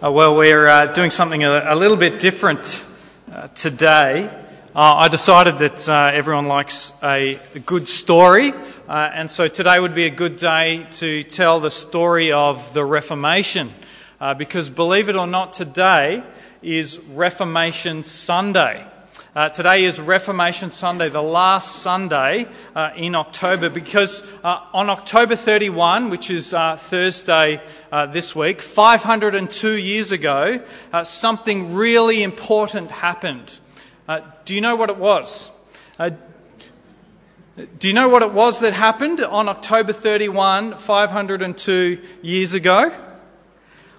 Uh, well, we're uh, doing something a, a, little bit different uh, today. Uh, I decided that uh, everyone likes a, a good story, uh, and so today would be a good day to tell the story of the Reformation. because believe it or not, today is Reformation Sunday. Uh, today is Reformation Sunday, the last Sunday uh, in October, because uh, on October 31, which is uh, Thursday uh, this week, 502 years ago, uh, something really important happened. do you know what it was? do you know what it was that happened on October 31, 502 years ago?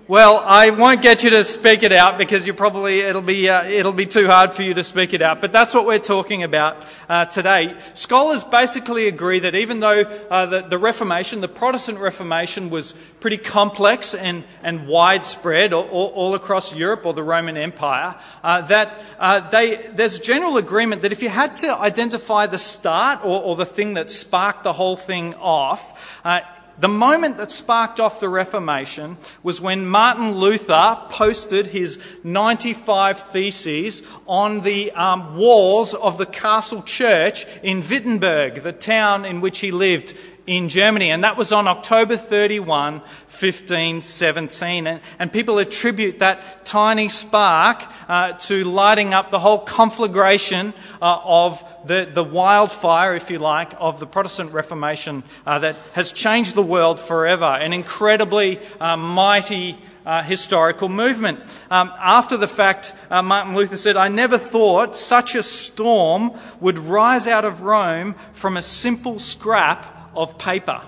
Well, I won't get you to speak it out because you probably it'll be uh, it'll be too hard for you to speak it out. But that's what we're talking about uh, today. Scholars basically agree that even though uh, the, the, Reformation, the Protestant Reformation, was pretty complex and and widespread all, all across Europe or the Roman Empire, uh, that uh, they there's general agreement that if you had to identify the start or, or the thing that sparked the whole thing off uh, the moment that sparked off the Reformation was when Martin Luther posted his 95 Theses on the um, walls of the castle church in Wittenberg, the town in which he lived in Germany. And that was on October 31, 1517. And, and people attribute that tiny spark uh, to lighting up the whole conflagration uh, of the, the wildfire, if you like, of the Protestant Reformation uh, that has changed the world forever. An incredibly uh, mighty uh, historical movement. Um, after the fact, uh, Martin Luther said, I never thought such a storm would rise out of Rome from a simple scrap of paper.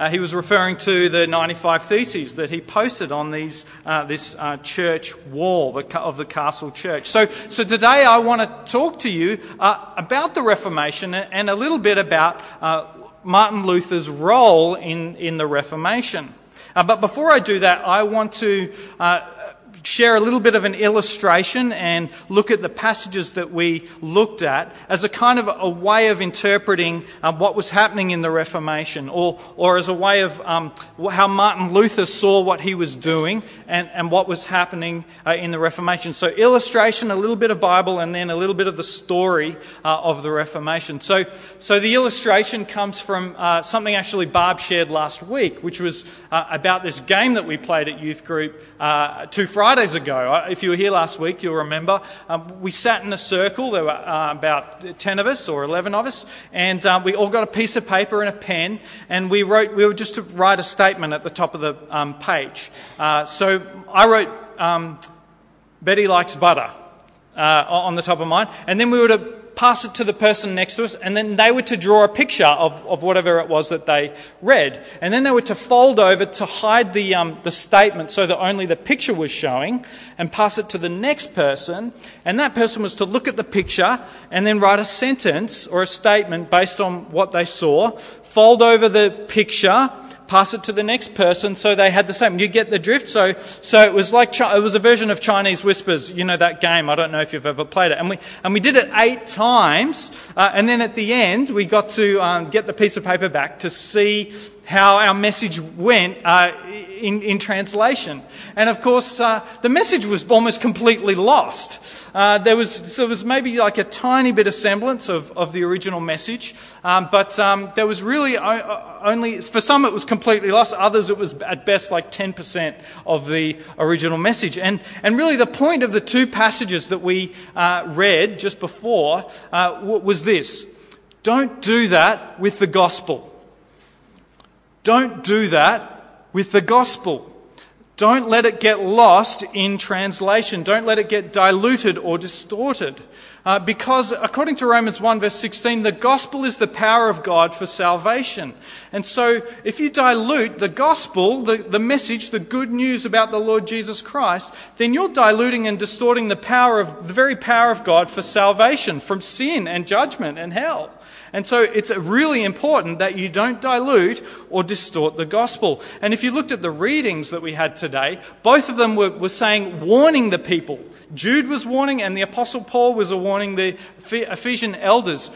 Uh, he was referring to the 95 Theses that he posted on these, uh, this uh, church wall of the castle church. So, so today I want to talk to you uh, about the Reformation and a little bit about uh, Martin Luther's role in, in the Reformation. Uh, but before I do that, I want to share a little bit of an illustration and look at the passages that we looked at as a kind of a way of interpreting um, what was happening in the Reformation, or, or as a way of um, how Martin Luther saw what he was doing and, and what was happening uh, in the Reformation. So, illustration, a little bit of Bible, and then a little bit of the story uh, of the Reformation. So, so the illustration comes from uh, something actually Barb shared last week, which was uh, about this game that we played at youth group uh, two Fridays Fridays ago, if you were here last week, you'll remember, um, we sat in a circle. There were uh, about 10 of us or 11 of us, and uh, we all got a piece of paper and a pen, and we wrote, we were just to write a statement at the top of the um, page. Uh, so I wrote, um, Betty likes butter. Uh, on the top of mine, and then we were to pass it to the person next to us, and then they were to draw a picture of, of whatever it was that they read. And then they were to fold over to hide the, um, the statement so that only the picture was showing, and pass it to the next person. And that person was to look at the picture and then write a sentence or a statement based on what they saw, fold over the picture, pass it to the next person so they had the same. You get the drift? So, so it was like, it was a version of Chinese Whispers, you know, that game. I don't know if you've ever played it. And we, and we did it eight times. Uh, and then at the end, we got to um, get the piece of paper back to see how our message went uh, in, in, translation. And of course, uh, the message was almost completely lost. Uh, there, was, there was maybe like a tiny bit of semblance of, of the original message, um, but um, there was really only, for some it was completely lost, others it was at best like 10% of the original message. And, and really the point of the two passages that we uh, read just before uh, was this. Don't do that with the gospel. Don't do that with the gospel. Don't let it get lost in translation. Don't let it get diluted or distorted. Uh, because according to Romans 1 verse 16, the gospel is the power of God for salvation. And so if you dilute the gospel, the, the message, the good news about the Lord Jesus Christ, then you're diluting and distorting the power of, the very power of God for salvation from sin and judgment and hell. And so it's really important that you don't dilute or distort the gospel. And if you looked at the readings that we had today, both of them were, were saying, warning the people. Jude was warning, and the Apostle Paul was warning the Ephesian elders.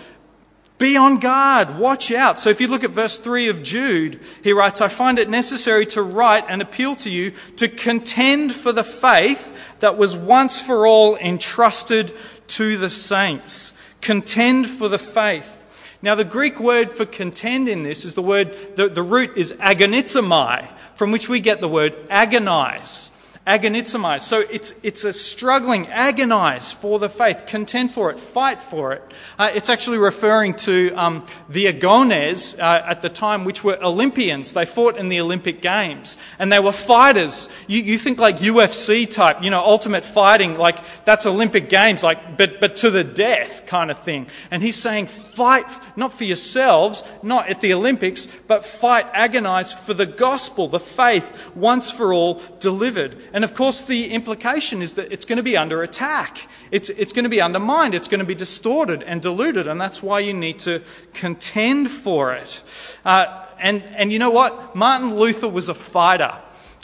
Be on guard, watch out. So if you look at verse 3 of Jude, he writes, I find it necessary to write and appeal to you to contend for the faith that was once for all entrusted to the saints. Contend for the faith. Now, the Greek word for contend in this is the word, the, the root is agonizomai, from which we get the word agonize agonizomai. So it's, it's a struggling, agonize for the faith, contend for it, fight for it. Uh, it's actually referring to um, the Agones uh, at the time, which were Olympians. They fought in the Olympic Games, and they were fighters. You, you think like UFC type, you know, ultimate fighting, like that's Olympic Games, like but but to the death kind of thing. And he's saying, fight not for yourselves, not at the Olympics, but fight, agonize for the gospel, the faith, once for all delivered. And of course, the implication is that it's going to be under attack. It's, it's going to be undermined. It's going to be distorted and diluted. And that's why you need to contend for it. Uh, and, and you know what? Martin Luther was a fighter.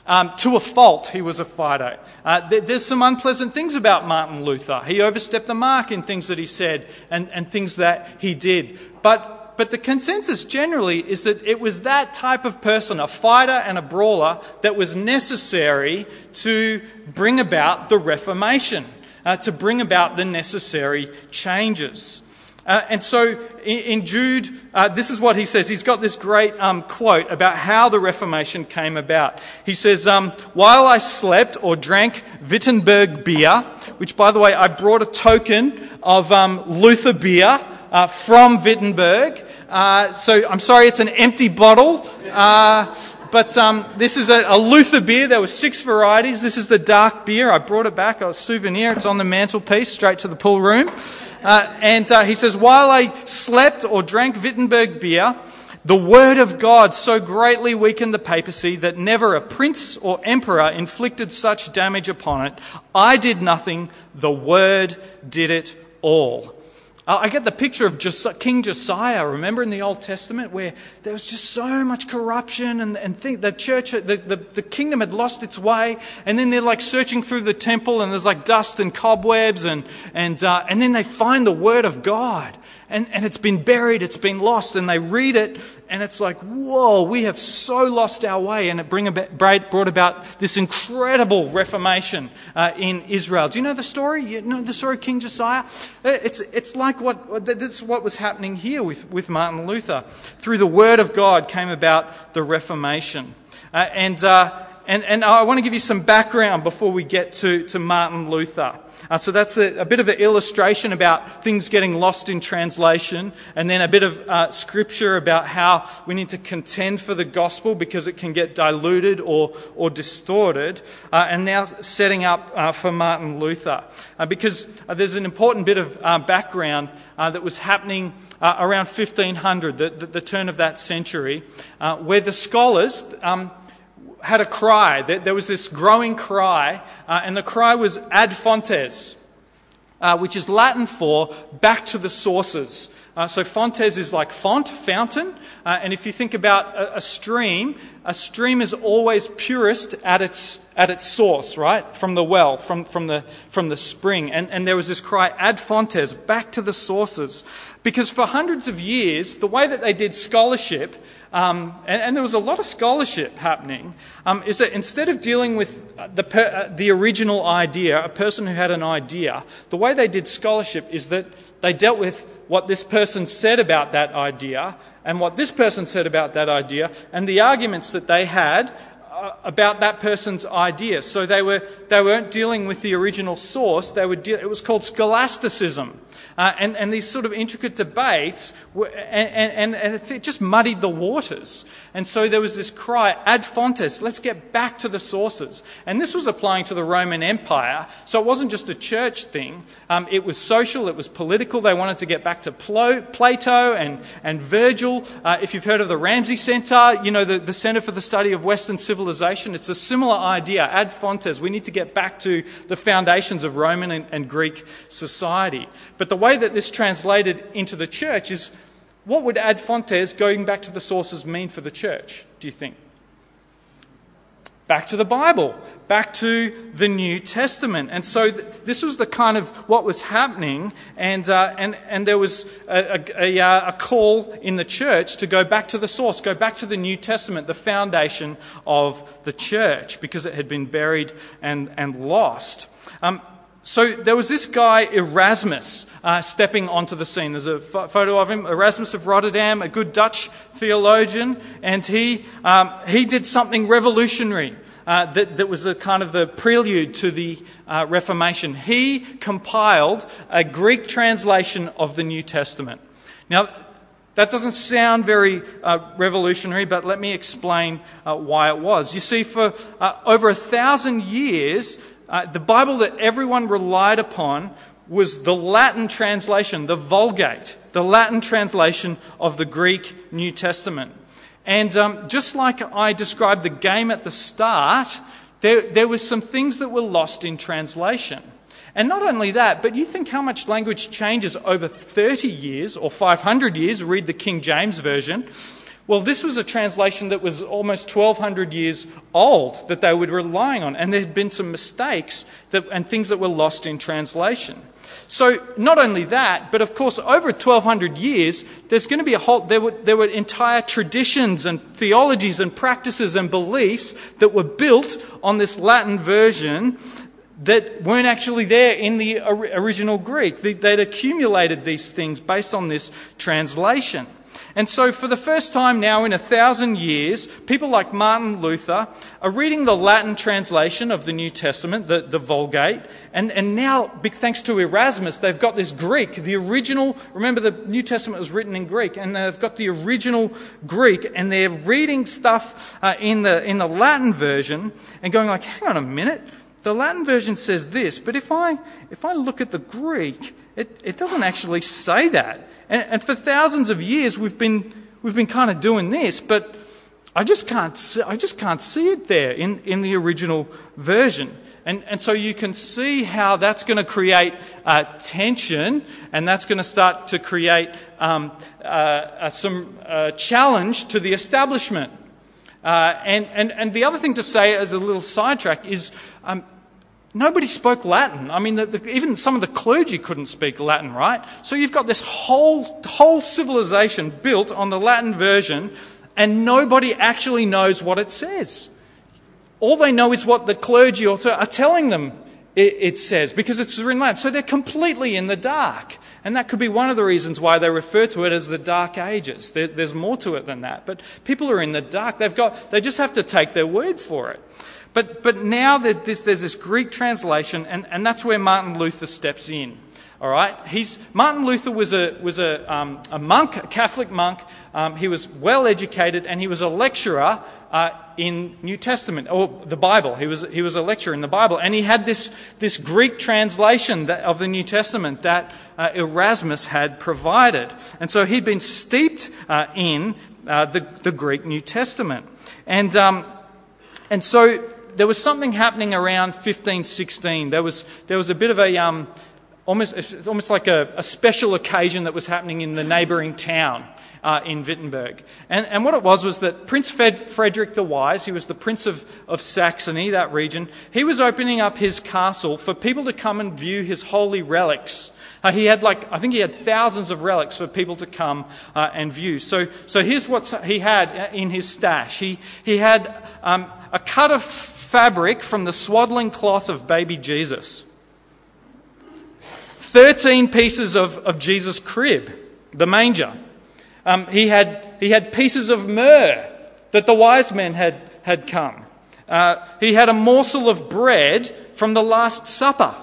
Um, to a fault, he was a fighter. Uh, th- there's some unpleasant things about Martin Luther. He overstepped the mark in things that he said and, and things that he did. But but the consensus generally is that it was that type of person, a fighter and a brawler, that was necessary to bring about the Reformation, uh, to bring about the necessary changes. Uh, and so in, in Jude, uh, this is what he says. He's got this great um, quote about how the Reformation came about. He says, um, While I slept or drank Wittenberg beer, which by the way, I brought a token of um, Luther beer uh, from Wittenberg. Uh, so I'm sorry, it's an empty bottle. Uh, but um, this is a, a, Luther beer. There were six varieties. This is the dark beer. I brought it back. A souvenir. It's on the mantelpiece, straight to the pool room. Uh, and uh, he says, while I slept or drank Wittenberg beer, the word of God so greatly weakened the papacy that never a prince or emperor inflicted such damage upon it. I did nothing. The word did it all. I get the picture of King Josiah, remember in the Old Testament, where there was just so much corruption and, and the church, the, the, the kingdom had lost its way, and then they're like searching through the temple and there's like dust and cobwebs, and, and, uh, and then they find the Word of God and, and it's been buried, it's been lost, and they read it, and it's like, whoa, we have so lost our way, and it bring about, brought about this incredible reformation uh, in Israel. Do you know the story? You know the story of King Josiah? Uh, it's, it's like what, this is what was happening here with, with Martin Luther. Through the Word of God came about the Reformation. Uh, and, uh, and, and I want to give you some background before we get to, to Martin Luther. Uh, so that's a, a, bit of an illustration about things getting lost in translation, and then a bit of uh, scripture about how we need to contend for the gospel because it can get diluted or, or distorted, uh, and now setting up uh, for Martin Luther. Uh, because uh, there's an important bit of background that was happening around 1500, the, the, the, turn of that century, where the scholars, um, had a cry. There was this growing cry, uh, and the cry was ad fontes, uh, which is Latin for back to the sources. Uh, so fontes is like font, fountain. Uh, and if you think about a, a, stream, a stream is always purest at its, at its source, right? From the well, from, from, the, from the spring. And, and there was this cry, ad fontes, back to the sources. Because for hundreds of years, the way that they did scholarship um, and, and, there was a lot of scholarship happening, um, is that instead of dealing with the, per, uh, the original idea, a person who had an idea, the way they did scholarship is that they dealt with what this person said about that idea and what this person said about that idea and the arguments that they had uh, about that person's idea. So they, were, they weren't dealing with the original source, they were de- it was called scholasticism. Uh, and, and these sort of intricate debates, were, and, and, and it just muddied the waters. And so there was this cry, ad fontes, let's get back to the sources. And this was applying to the Roman Empire, so it wasn't just a church thing. Um, it was social, it was political. They wanted to get back to Plato and, and Virgil. Uh, if you've heard of the Ramsay Center, you know, the, the Center for the Study of Western Civilization, it's a similar idea, ad fontes. We need to get back to the foundations of Roman and, and Greek society. But the way that this translated into the church is what would ad fontes, going back to the sources, mean for the church, do you think? back to the Bible, back to the New Testament. And so th- this was the kind of what was happening, and, uh, and, and there was a, a, a, uh, a, call in the church to go back to the source, go back to the New Testament, the foundation of the church, because it had been buried and, and lost. Um, so there was this guy, Erasmus, uh, stepping onto the scene. There's a f- photo of him, Erasmus of Rotterdam, a good Dutch theologian, and he, um, he did something revolutionary. Uh, that, that, was a kind of the prelude to the uh, Reformation. He compiled a Greek translation of the New Testament. Now, that doesn't sound very uh, revolutionary, but let me explain uh, why it was. You see, for uh, over a thousand years, uh, the Bible that everyone relied upon was the Latin translation, the Vulgate, the Latin translation of the Greek New Testament. And um, just like I described the game at the start, there, there was some things that were lost in translation. And not only that, but you think how much language changes over 30 years or 500 years, read the King James Version. Well, this was a translation that was almost 1,200 years old that they were relying on, and there had been some mistakes that, and things that were lost in translation. So, not only that, but of course, over 1,200 years, there's going to be a whole, there were, there were entire traditions and theologies and practices and beliefs that were built on this Latin version that weren't actually there in the original Greek. They'd accumulated these things based on this translation. And so, for the first time now in a thousand years, people like Martin Luther are reading the Latin translation of the New Testament, the, the Vulgate, and, and now, big thanks to Erasmus, they've got this Greek, the original. Remember, the New Testament was written in Greek, and they've got the original Greek, and they're reading stuff uh, in, the, in the Latin version and going like, hang on a minute, the Latin version says this, but if I, if I look at the Greek, it, it doesn't actually say that. And, and for thousands of years, we've been, we've been kind of doing this, but I just can't see, I just can't see it there in, in the original version. And, and so you can see how that's going to create uh, tension and that's going to start to create um, uh, uh, some uh, challenge to the establishment. Uh, and, and, and the other thing to say as a little sidetrack is um, Nobody spoke Latin. I mean, the, the, even some of the clergy couldn't speak Latin, right? So you've got this whole, whole civilization built on the Latin version, and nobody actually knows what it says. All they know is what the clergy are telling them it, it says, because it's written Latin. So they're completely in the dark. And that could be one of the reasons why they refer to it as the Dark Ages. There, there's more to it than that. But people are in the dark. They've got, they just have to take their word for it. But, but now there's this Greek translation, and, and that's where Martin Luther steps in. All right? He's, Martin Luther was a, was a, um, a monk, a Catholic monk. Um, he was well educated, and he was a lecturer uh, in New Testament, or the Bible. He was, he was a lecturer in the Bible. And he had this, this Greek translation that, of the New Testament that uh, Erasmus had provided. And so he'd been steeped uh, in uh, the, the Greek New Testament. And, um, and so there was something happening around 1516. There was, there was a bit of a, um, almost, almost like a, a, special occasion that was happening in the neighbouring town uh, in Wittenberg. And, and what it was was that Prince Fred, Frederick the Wise, he was the Prince of, of Saxony, that region, he was opening up his castle for people to come and view his holy relics. Uh, he had like, I think he had thousands of relics for people to come uh, and view. So, so here's what he had in his stash. He, he had um, a cut of fabric from the swaddling cloth of baby Jesus. 13 pieces of, of Jesus' crib, the manger. Um, he, had, he had pieces of myrrh that the wise men had, had come. Uh, he had a morsel of bread from the Last Supper.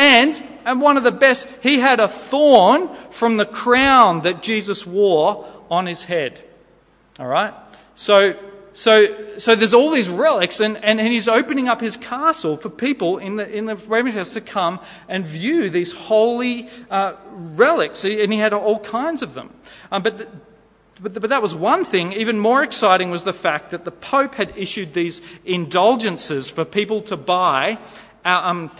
And, and one of the best, he had a thorn from the crown that Jesus wore on his head. All right? So so, so there's all these relics, and, and, and he's opening up his castle for people in the, in the Roman house to come and view these holy uh, relics. And he had all kinds of them. Um, but, the, but, the, but that was one thing. Even more exciting was the fact that the Pope had issued these indulgences for people to buy. Uh, um,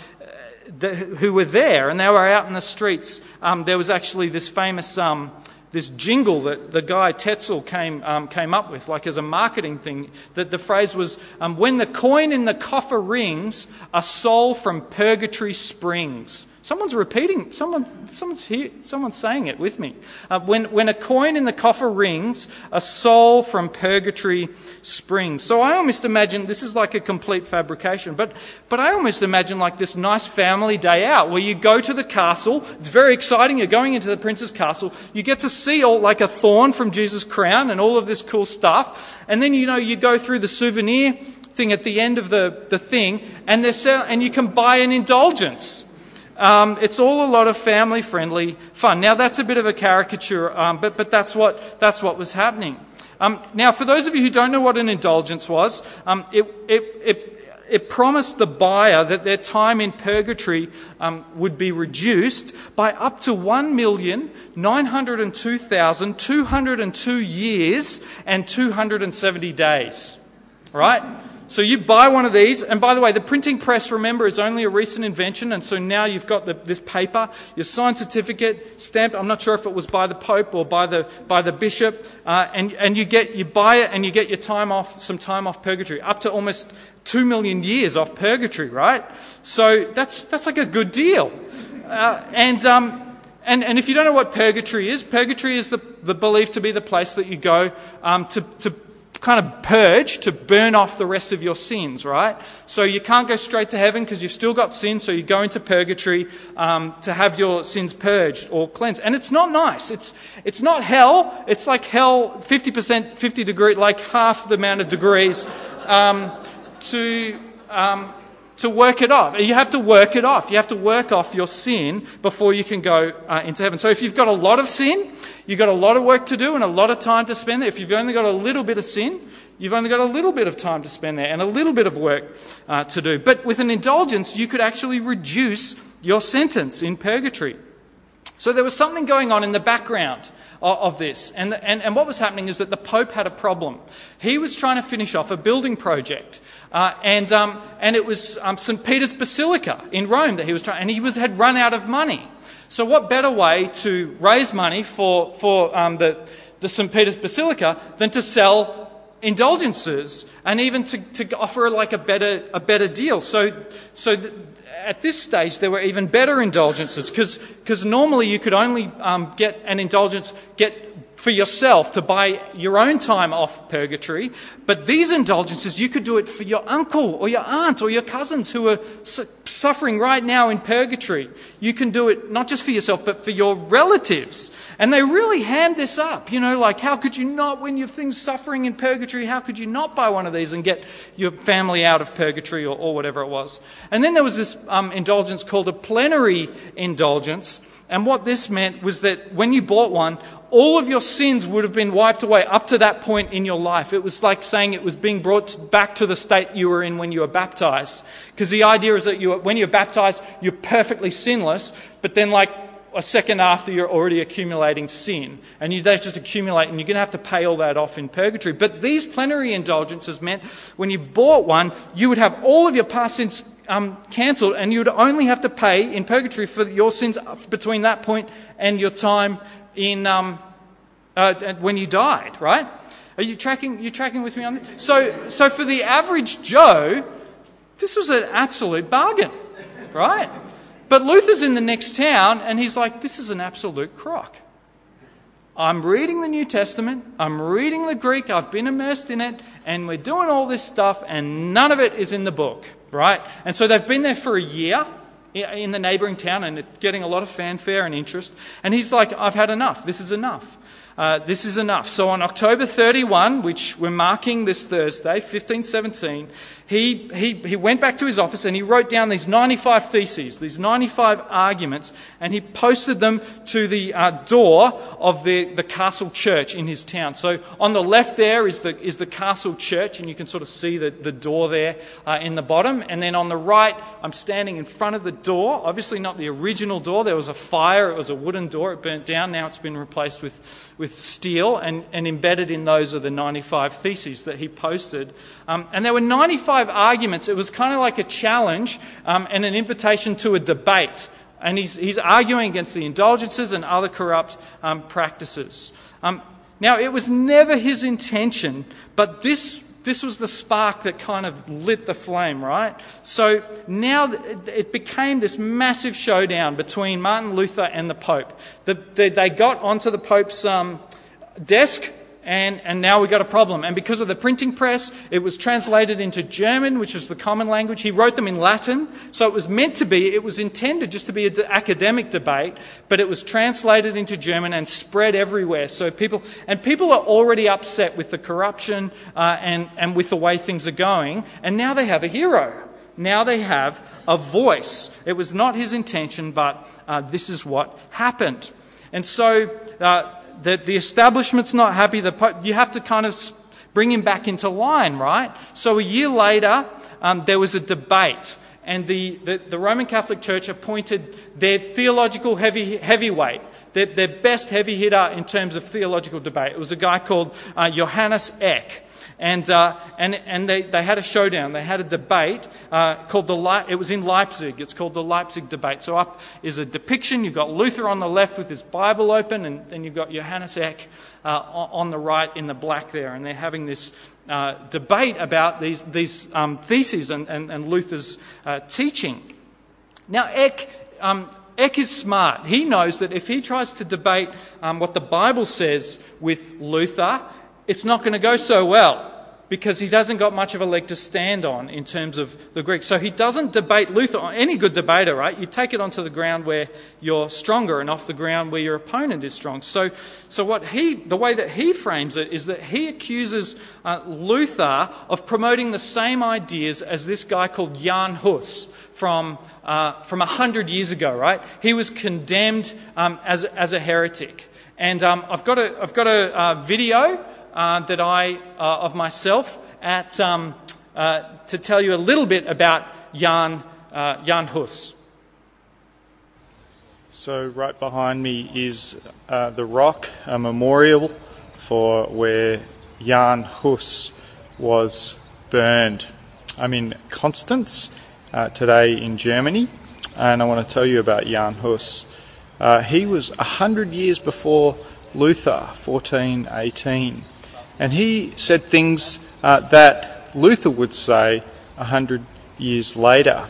the, who were there, and they were out in the streets. Um, there was actually this famous um, this jingle that the guy Tetzel came, um, came up with, like as a marketing thing, that the phrase was, um, when the coin in the coffer rings, a soul from purgatory springs. Someone's repeating, someone, someone's, here, someone's saying it with me. Uh, when, when a coin in the coffer rings, a soul from purgatory springs. So I almost imagine this is like a complete fabrication, but, but I almost imagine like this nice family day out where you go to the castle. It's very exciting. You're going into the prince's castle. You get to see all like a thorn from Jesus' crown and all of this cool stuff. And then, you know, you go through the souvenir thing at the end of the, the thing and, they're and you can buy an indulgence. Um, it's all a lot of family friendly fun. Now, that's a bit of a caricature, um, but, but that's, what, that's what was happening. Um, now, for those of you who don't know what an indulgence was, um, it, it, it, it, promised the buyer that their time in purgatory um, would be reduced by up to 1,902,202 years and 270 days. Right? So you buy one of these, and by the way, the printing press, remember, is only a recent invention, and so now you've got the, this paper, your signed certificate, stamped. I'm not sure if it was by the Pope or by the by the bishop, uh, and and you get you buy it, and you get your time off, some time off purgatory, up to almost two million years off purgatory, right? So that's that's like a good deal, uh, and. Um, and, and if you don't know what purgatory is, purgatory is the, the believed to be the place that you go um, to, to kind of purge to burn off the rest of your sins, right? So you can't go straight to heaven because you've still got sin, so you go into purgatory um, to have your sins purged or cleansed. And it's not nice. It's, it's not hell. It's like hell 50%, 50 degree, like half the amount of degrees um, to, um, to work it off. You have to work it off. You have to work off your sin before you can go uh, into heaven. So if you've got a lot of sin, You've got a lot of work to do and a lot of time to spend there. If you've only got a little bit of sin, you've only got a little bit of time to spend there and a little bit of work uh, to do. But with an indulgence, you could actually reduce your sentence in purgatory. So there was something going on in the background of, this. And, the, and, and, what was happening is that the Pope had a problem. He was trying to finish off a building project. Uh, and, um, and it was um, St. Peter's Basilica in Rome that he was trying, and he was, had run out of money. So, what better way to raise money for, for um, the, the St. Peter's Basilica than to sell indulgences and even to, to offer like a better, a better deal? So, so at this stage, there were even better indulgences because normally you could only um, get an indulgence, get for yourself to buy your own time off purgatory. But these indulgences, you could do it for your uncle or your aunt or your cousins who are su- suffering right now in purgatory. You can do it not just for yourself, but for your relatives. And they really hammed this up. You know, like, how could you not, when your thing's suffering in purgatory, how could you not buy one of these and get your family out of purgatory or, or whatever it was? And then there was this um, indulgence called a plenary indulgence. And what this meant was that when you bought one, all of your sins would have been wiped away up to that point in your life. It was like saying it was being brought back to the state you were in when you were baptized. Because the idea is that you, when you're baptized, you're perfectly sinless, but then, like a second after, you're already accumulating sin. And you, they just accumulate, and you're going to have to pay all that off in purgatory. But these plenary indulgences meant when you bought one, you would have all of your past sins um, cancelled, and you would only have to pay in purgatory for your sins between that point and your time in, um, uh, when you died, right? Are you tracking, you tracking with me on this? So, so for the average Joe, this was an absolute bargain, right? But Luther's in the next town and he's like, this is an absolute crock. I'm reading the New Testament, I'm reading the Greek, I've been immersed in it, and we're doing all this stuff, and none of it is in the book, right? And so they've been there for a year, in the neighbouring town and getting a lot of fanfare and interest. And he's like, I've had enough. This is enough. Uh, this is enough. So on October 31, which we're marking this Thursday, 1517, he, he, he went back to his office and he wrote down these 95 theses, these 95 arguments, and he posted them to the uh, door of the, the castle church in his town. So on the left there is the, is the castle church, and you can sort of see the, the door there uh, in the bottom. And then on the right, I'm standing in front of the door, obviously not the original door. There was a fire, it was a wooden door, it burnt down. Now it's been replaced with, with steel, and, and embedded in those are the 95 theses that he posted. Um, and there were 95 arguments. It was kind of like a challenge um, and an invitation to a debate and he's, he's arguing against the indulgences and other corrupt um, practices. Um, now, it was never his intention, but this, this was the spark that kind of lit the flame, right? So now it became this massive showdown between Martin Luther and the Pope. The, the, they got onto the Pope's um, desk and, and now we've got a problem. And because of the printing press, it was translated into German, which is the common language. He wrote them in Latin, so it was meant to be, it was intended just to be an academic debate, but it was translated into German and spread everywhere. So people, and people are already upset with the corruption uh, and, and with the way things are going, and now they have a hero. Now they have a voice. It was not his intention, but uh, this is what happened. And so, uh, that the establishment's not happy, the you have to kind of bring him back into line, right? So a year later, um, there was a debate, and the, the, the, Roman Catholic Church appointed their theological heavy, heavyweight, their, their best heavy hitter in terms of theological debate. It was a guy called uh, Johannes Eck. And, uh, and, and they, they had a showdown. They had a debate uh, called the, Le- it was in Leipzig. It's called the Leipzig debate. So up is a depiction. You've got Luther on the left with his Bible open, and then you've got Johannes Eck uh, on the right in the black there. And they're having this uh, debate about these, these um, theses and, and, and Luther's uh, teaching. Now, Eck um, Eck is smart. He knows that if he tries to debate um, what the Bible says with Luther, it's not going to go so well because he doesn't got much of a leg to stand on in terms of the Greek. So he doesn't debate Luther. Any good debater, right? You take it onto the ground where you're stronger and off the ground where your opponent is strong. So, so what he, the way that he frames it is that he accuses uh, Luther of promoting the same ideas as this guy called Jan Hus from uh, from a hundred years ago, right? He was condemned um, as as a heretic. And um, I've got a, I've got a uh, video uh, that I, uh, of myself at, um, uh, to tell you a little bit about Jan, uh, Jan Hus. So, right behind me is uh, the rock, a memorial for where Jan Hus was burned. I'm in Constance uh, today in Germany, and I want to tell you about Jan Hus. he was a hundred years before Luther, 1418. And he said things uh, that Luther would say a hundred years later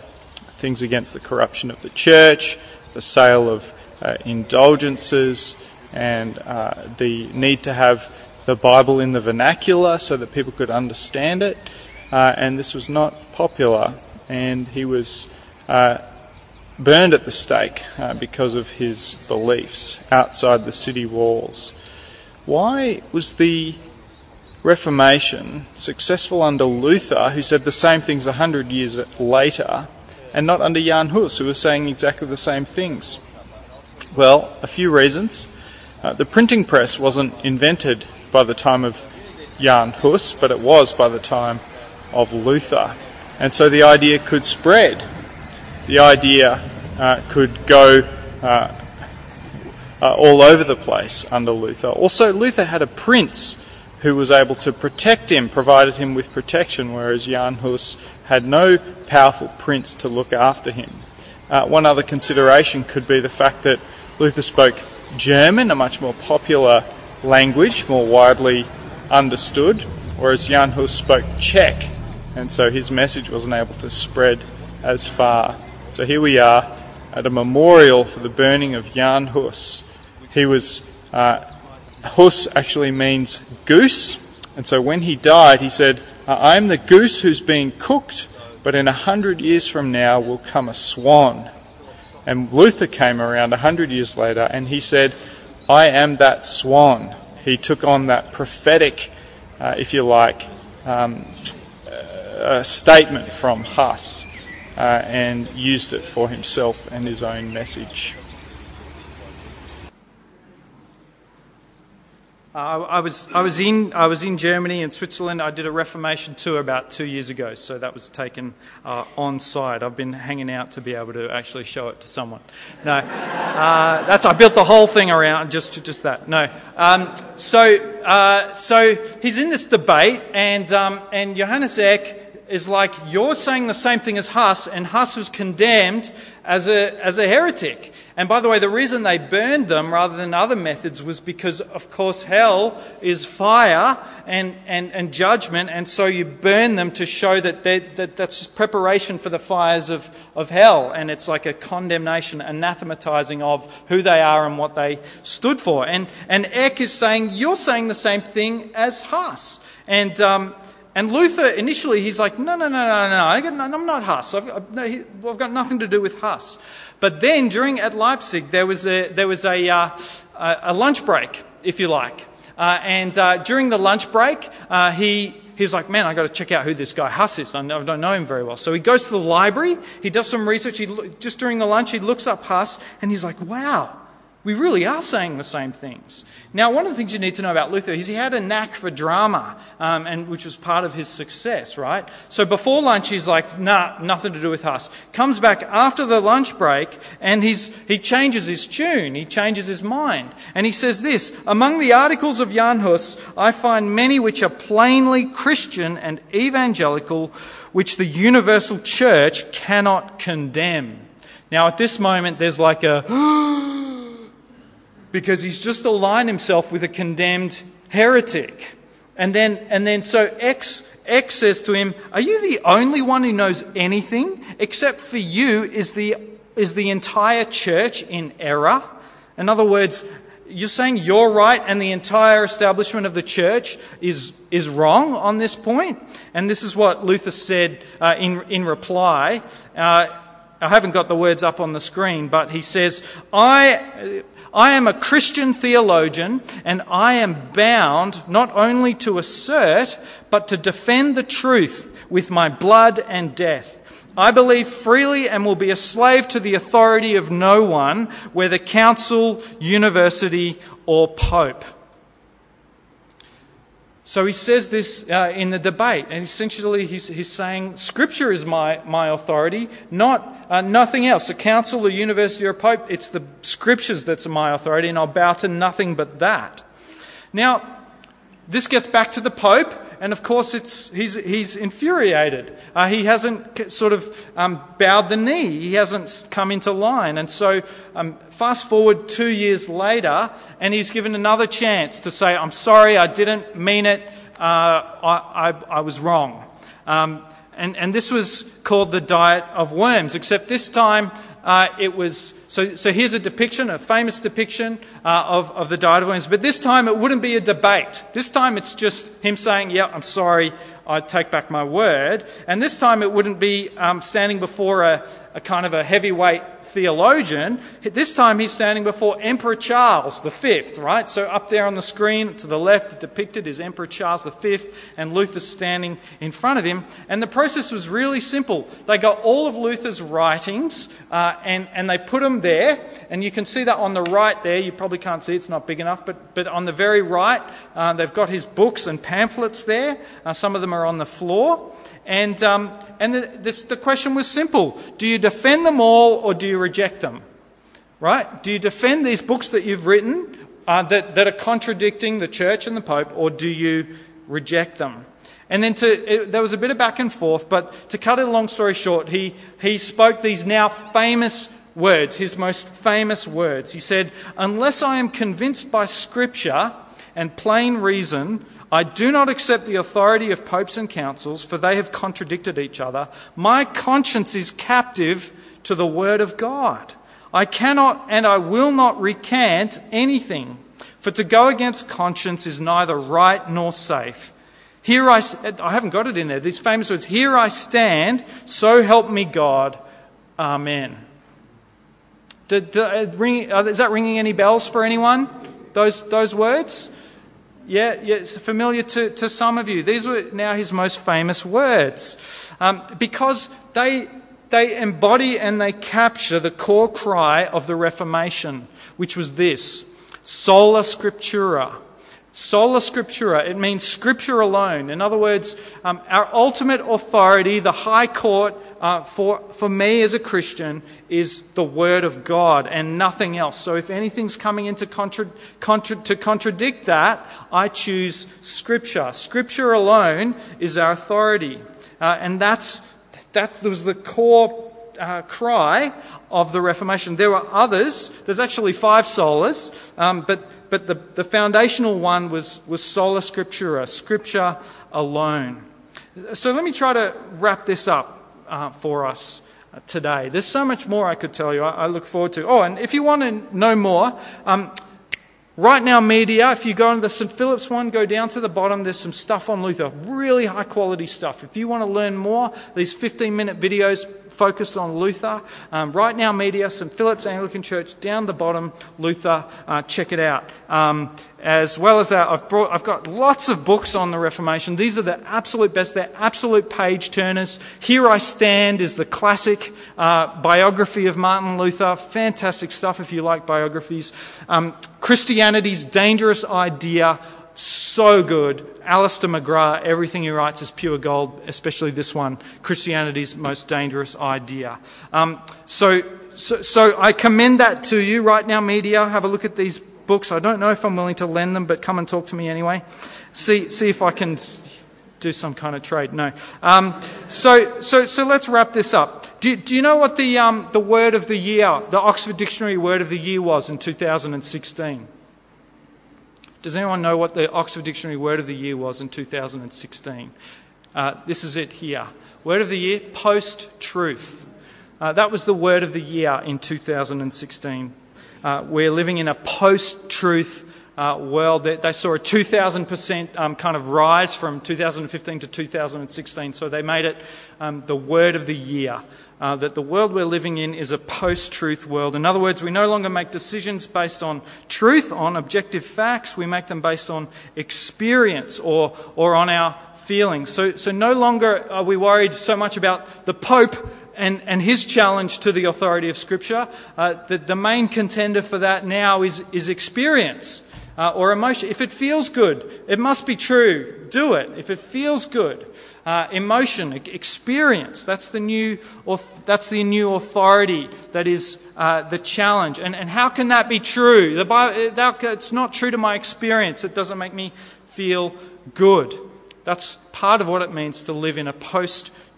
things against the corruption of the church, the sale of uh, indulgences, and uh, the need to have the Bible in the vernacular so that people could understand it. Uh, and this was not popular, and he was uh, burned at the stake uh, because of his beliefs outside the city walls. Why was the Reformation successful under Luther, who said the same things a hundred years later, and not under Jan Hus, who was saying exactly the same things? Well, a few reasons. Uh, the printing press wasn't invented by the time of Jan Hus, but it was by the time of Luther. And so the idea could spread. The idea uh, could go uh, uh all over the place under Luther. Also, Luther had a prince who was able to protect him, provided him with protection, whereas Jan Hus had no powerful prince to look after him. Uh, one other consideration could be the fact that Luther spoke German, a much more popular language, more widely understood, whereas Jan Hus spoke Czech, and so his message wasn't able to spread as far. So here we are at a memorial for the burning of Jan Hus. He was uh, Hus actually means goose. And so when he died, he said, I am the goose who's being cooked, but in a hundred years from now will come a swan. And Luther came around a hundred years later and he said, I am that swan. He took on that prophetic, uh, if you like, um, uh, statement from Huss uh, and used it for himself and his own message. Uh, I, was, I, was in, I was in Germany and Switzerland. I did a Reformation tour about two years ago, so that was taken uh, on site. I've been hanging out to be able to actually show it to someone. No, uh, that's I built the whole thing around just just that. No, um, so uh, so he's in this debate, and um, and Johannes Eck is like you're saying the same thing as Huss, and Huss was condemned as a, as a heretic. And by the way, the reason they burned them rather than other methods was because, of course, hell is fire and, and, and judgment, and so you burn them to show that, that that's just preparation for the fires of, of hell, and it's like a condemnation, anathematizing of who they are and what they stood for. And, and Eck is saying, You're saying the same thing as Huss. And. Um, and Luther, initially, he's like, no, no, no, no, no, I am not Huss. I've, I've, got nothing to do with Huss. But then, during at Leipzig, there was a, there was a, uh, a lunch break, if you like. Uh, and uh, during the lunch break, uh, he, he was like, man, I've got to check out who this guy Huss is. I don't know him very well. So he goes to the library, he does some research. He, just during the lunch, he looks up Huss, and he's like, wow, we really are saying the same things. Now, one of the things you need to know about Luther is he had a knack for drama, um, and which was part of his success, right? So before lunch, he's like, "Nah, nothing to do with us." Comes back after the lunch break, and he's, he changes his tune. He changes his mind, and he says this: "Among the articles of Jan Hus, I find many which are plainly Christian and evangelical, which the universal church cannot condemn." Now, at this moment, there's like a because he's just aligned himself with a condemned heretic. And then, and then so Eck, Eck says to him, Are you the only one who knows anything? Except for you is the, is the entire church in error? In other words, you're saying you're right and the entire establishment of the church is, is wrong on this point? And this is what Luther said uh, in, in reply. Uh, I haven't got the words up on the screen, but he says, I, I am a Christian theologian and I am bound not only to assert, but to defend the truth with my blood and death. I believe freely and will be a slave to the authority of no one, whether council, university, or pope. So he says this uh, in the debate, and essentially he's, he's saying, Scripture is my, my authority, not uh, nothing else. A council, a university, or a pope, it's the Scriptures that's my authority, and I'll bow to nothing but that. Now, this gets back to the Pope, and of course it's, he's, he's infuriated. Uh, he hasn't sort of um, bowed the knee, he hasn't come into line. And so, um, fast forward two years later, and he's given another chance to say, I'm sorry, I didn't mean it, uh, I, I, I, was wrong. Um, and, and this was called the Diet of Worms, except this time uh, it was. So, so here's a depiction, a famous depiction uh, of, of the Diet of Worms. But this time it wouldn't be a debate. This time it's just him saying, Yeah, I'm sorry, I take back my word. And this time it wouldn't be um, standing before a, a kind of a heavyweight theologian. This time he's standing before Emperor Charles V, right? So up there on the screen to the left depicted is Emperor Charles V, and Luther standing in front of him. And the process was really simple. They got all of Luther's writings uh, and, and they put them there. And you can see that on the right there. You probably can't see, it's not big enough, but, but on the very right, uh, they've got his books and pamphlets there. Uh, some of them are on the floor. And, um, and the, this, the question was simple Do you defend them all or do you reject them? Right? Do you defend these books that you've written uh, that, that are contradicting the church and the Pope, or do you reject them? And then to, it, there was a bit of back and forth, but to cut a long story short, he, he spoke these now famous words, his most famous words. He said, Unless I am convinced by Scripture and plain reason I do not accept the authority of popes and councils, for they have contradicted each other. My conscience is captive to the word of God. I cannot and I will not recant anything, for to go against conscience is neither right nor safe. Here I, I haven't got it in there, these famous words, here I stand, so help me God. Amen. Did, did, uh, ring, uh, is that ringing any bells for anyone? Those, those words? Yeah, yeah, it's familiar to, to some of you. These were now his most famous words um, because they, they embody and they capture the core cry of the Reformation, which was this sola scriptura. Sola Scriptura, it means Scripture alone. In other words, um, our ultimate authority, the high court uh, for, for me as a Christian, is the Word of God and nothing else. So if anything's coming into contra, contra, to contradict that, I choose Scripture. Scripture alone is our authority. Uh, and that's, that was the core uh, cry of the Reformation. There were others. There's actually five solas, um, but but the, the foundational one was, was sola scriptura, scripture alone. So let me try to wrap this up uh, for us today. There's so much more I could tell you. I, I look forward to. Oh, and if you want to know more, um, Right Now Media, if you go into the St. Philip's one, go down to the bottom, there's some stuff on Luther. Really high quality stuff. If you want to learn more, these 15 minute videos focused on Luther. Um, right Now Media, St. Philip's Anglican Church, down the bottom, Luther. Uh, check it out. Um, as well as that, I've, brought, I've got lots of books on the Reformation. These are the absolute best. They're absolute page turners. Here I Stand is the classic uh, biography of Martin Luther. Fantastic stuff if you like biographies. Um, Christianity's Dangerous Idea. So good. Alister McGrath, everything he writes is pure gold, especially this one, Christianity's Most Dangerous Idea. Um, so, so, so I commend that to you right now, media. Have a look at these books. I don't know if I'm willing to lend them, but come and talk to me anyway. See, see if I can do some kind of trade. No. Um, so, so, so let's wrap this up. Do, do you know what the, um, the word of the year, the Oxford Dictionary word of the year was in 2016? Does anyone know what the Oxford Dictionary word of the year was in 2016? Uh, this is it here. Word of the year, post truth. Uh, that was the word of the year in 2016. Uh, we're living in a post truth uh, world. They, they, saw a 2,000% um, kind of rise from 2015 to 2016, so they made it um, the word of the year. Uh, that the world we're living in is a post truth world. In other words, we no longer make decisions based on truth, on objective facts, we make them based on experience or, or on our feelings. So, so no longer are we worried so much about the Pope and, and his challenge to the authority of Scripture. Uh, the, the main contender for that now is, is experience uh, or emotion. If it feels good, it must be true. Do it. If it feels good, uh, emotion, experience. That's the new. That's the new authority. That is uh, the challenge. And and how can that be true? The Bible, it's not true to my experience. It doesn't make me feel good. That's part of what it means to live in a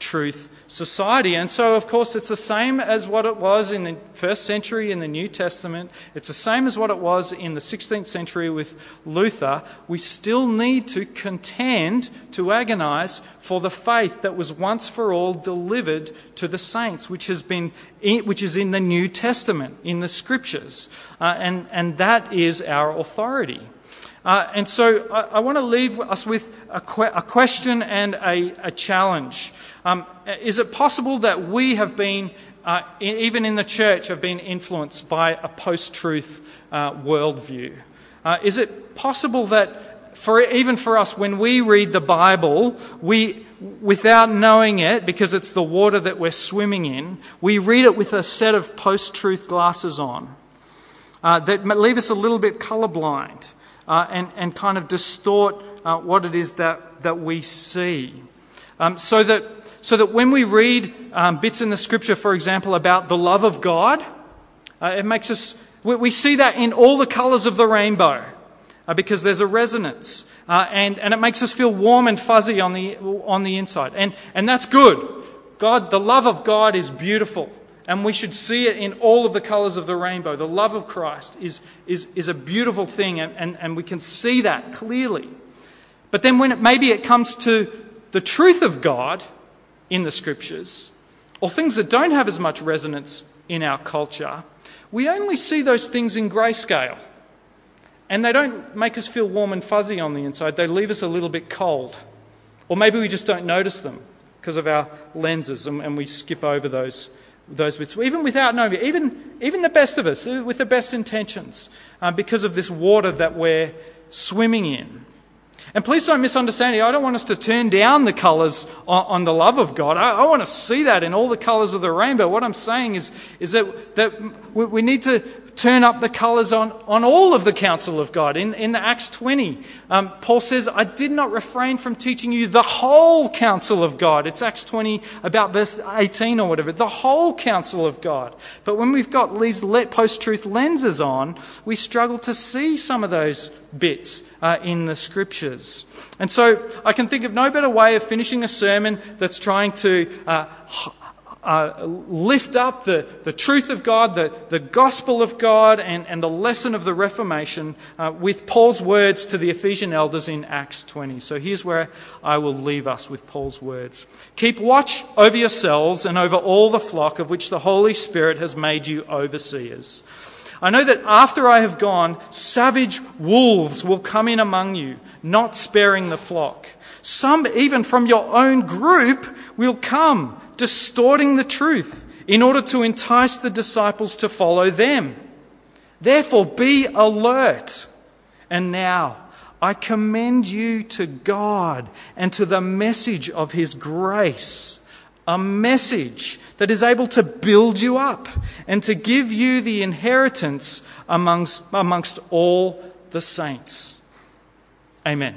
post-truth society. And so, of course, it's the same as what it was in the first century in the New Testament. It's the same as what it was in the 16th century with Luther. We still need to contend, to agonize for the faith that was once for all delivered to the saints, which has been, which is in the New Testament, in the scriptures. Uh, and, and that is our authority. Uh, and so I, I, want to leave us with a, que- a question and a, a challenge. Um, is it possible that we have been, uh, in, even in the church, have been influenced by a post truth uh, worldview? Uh, is it possible that, for, even for us, when we read the Bible, we, without knowing it, because it's the water that we're swimming in, we read it with a set of post truth glasses on uh, that leave us a little bit colorblind? Uh, and, and kind of distort uh, what it is that, that we see. Um, so, that, so that when we read um, bits in the scripture, for example, about the love of God, uh, it makes us, we, we, see that in all the colours of the rainbow uh, because there's a resonance. Uh, and, and it makes us feel warm and fuzzy on the, on the inside. And, and that's good. God, the love of God is beautiful. And we should see it in all of the colors of the rainbow. The love of Christ is, is, is a beautiful thing, and, and, and we can see that clearly. But then, when it, maybe it comes to the truth of God in the scriptures, or things that don't have as much resonance in our culture, we only see those things in grayscale. And they don't make us feel warm and fuzzy on the inside, they leave us a little bit cold. Or maybe we just don't notice them because of our lenses and, and we skip over those those bits, even without knowing even, even the best of us, uh, with the best intentions, uh, because of this water that we're swimming in. And please don't misunderstand me. I don't want us to turn down the colours on, on the love of God. I, I, want to see that in all the colours of the rainbow. What I'm saying is, is that, that we, we need to, turn up the colours on, on all of the counsel of God. In, in the Acts 20, um, Paul says, I did not refrain from teaching you the whole counsel of God. It's Acts 20, about verse 18 or whatever, the whole counsel of God. But when we've got these post truth lenses on, we struggle to see some of those bits uh, in the scriptures. And so I can think of no better way of finishing a sermon that's trying to uh, uh, lift up the, the truth of God, the, the gospel of God, and, and the lesson of the Reformation uh, with Paul's words to the Ephesian elders in Acts 20. So here's where I will leave us with Paul's words Keep watch over yourselves and over all the flock of which the Holy Spirit has made you overseers. I know that after I have gone, savage wolves will come in among you, not sparing the flock. Some, even from your own group, will come distorting the truth in order to entice the disciples to follow them. Therefore, be alert. And now, I commend you to God and to the message of His grace, a message that is able to build you up and to give you the inheritance amongst, amongst all the saints. Amen.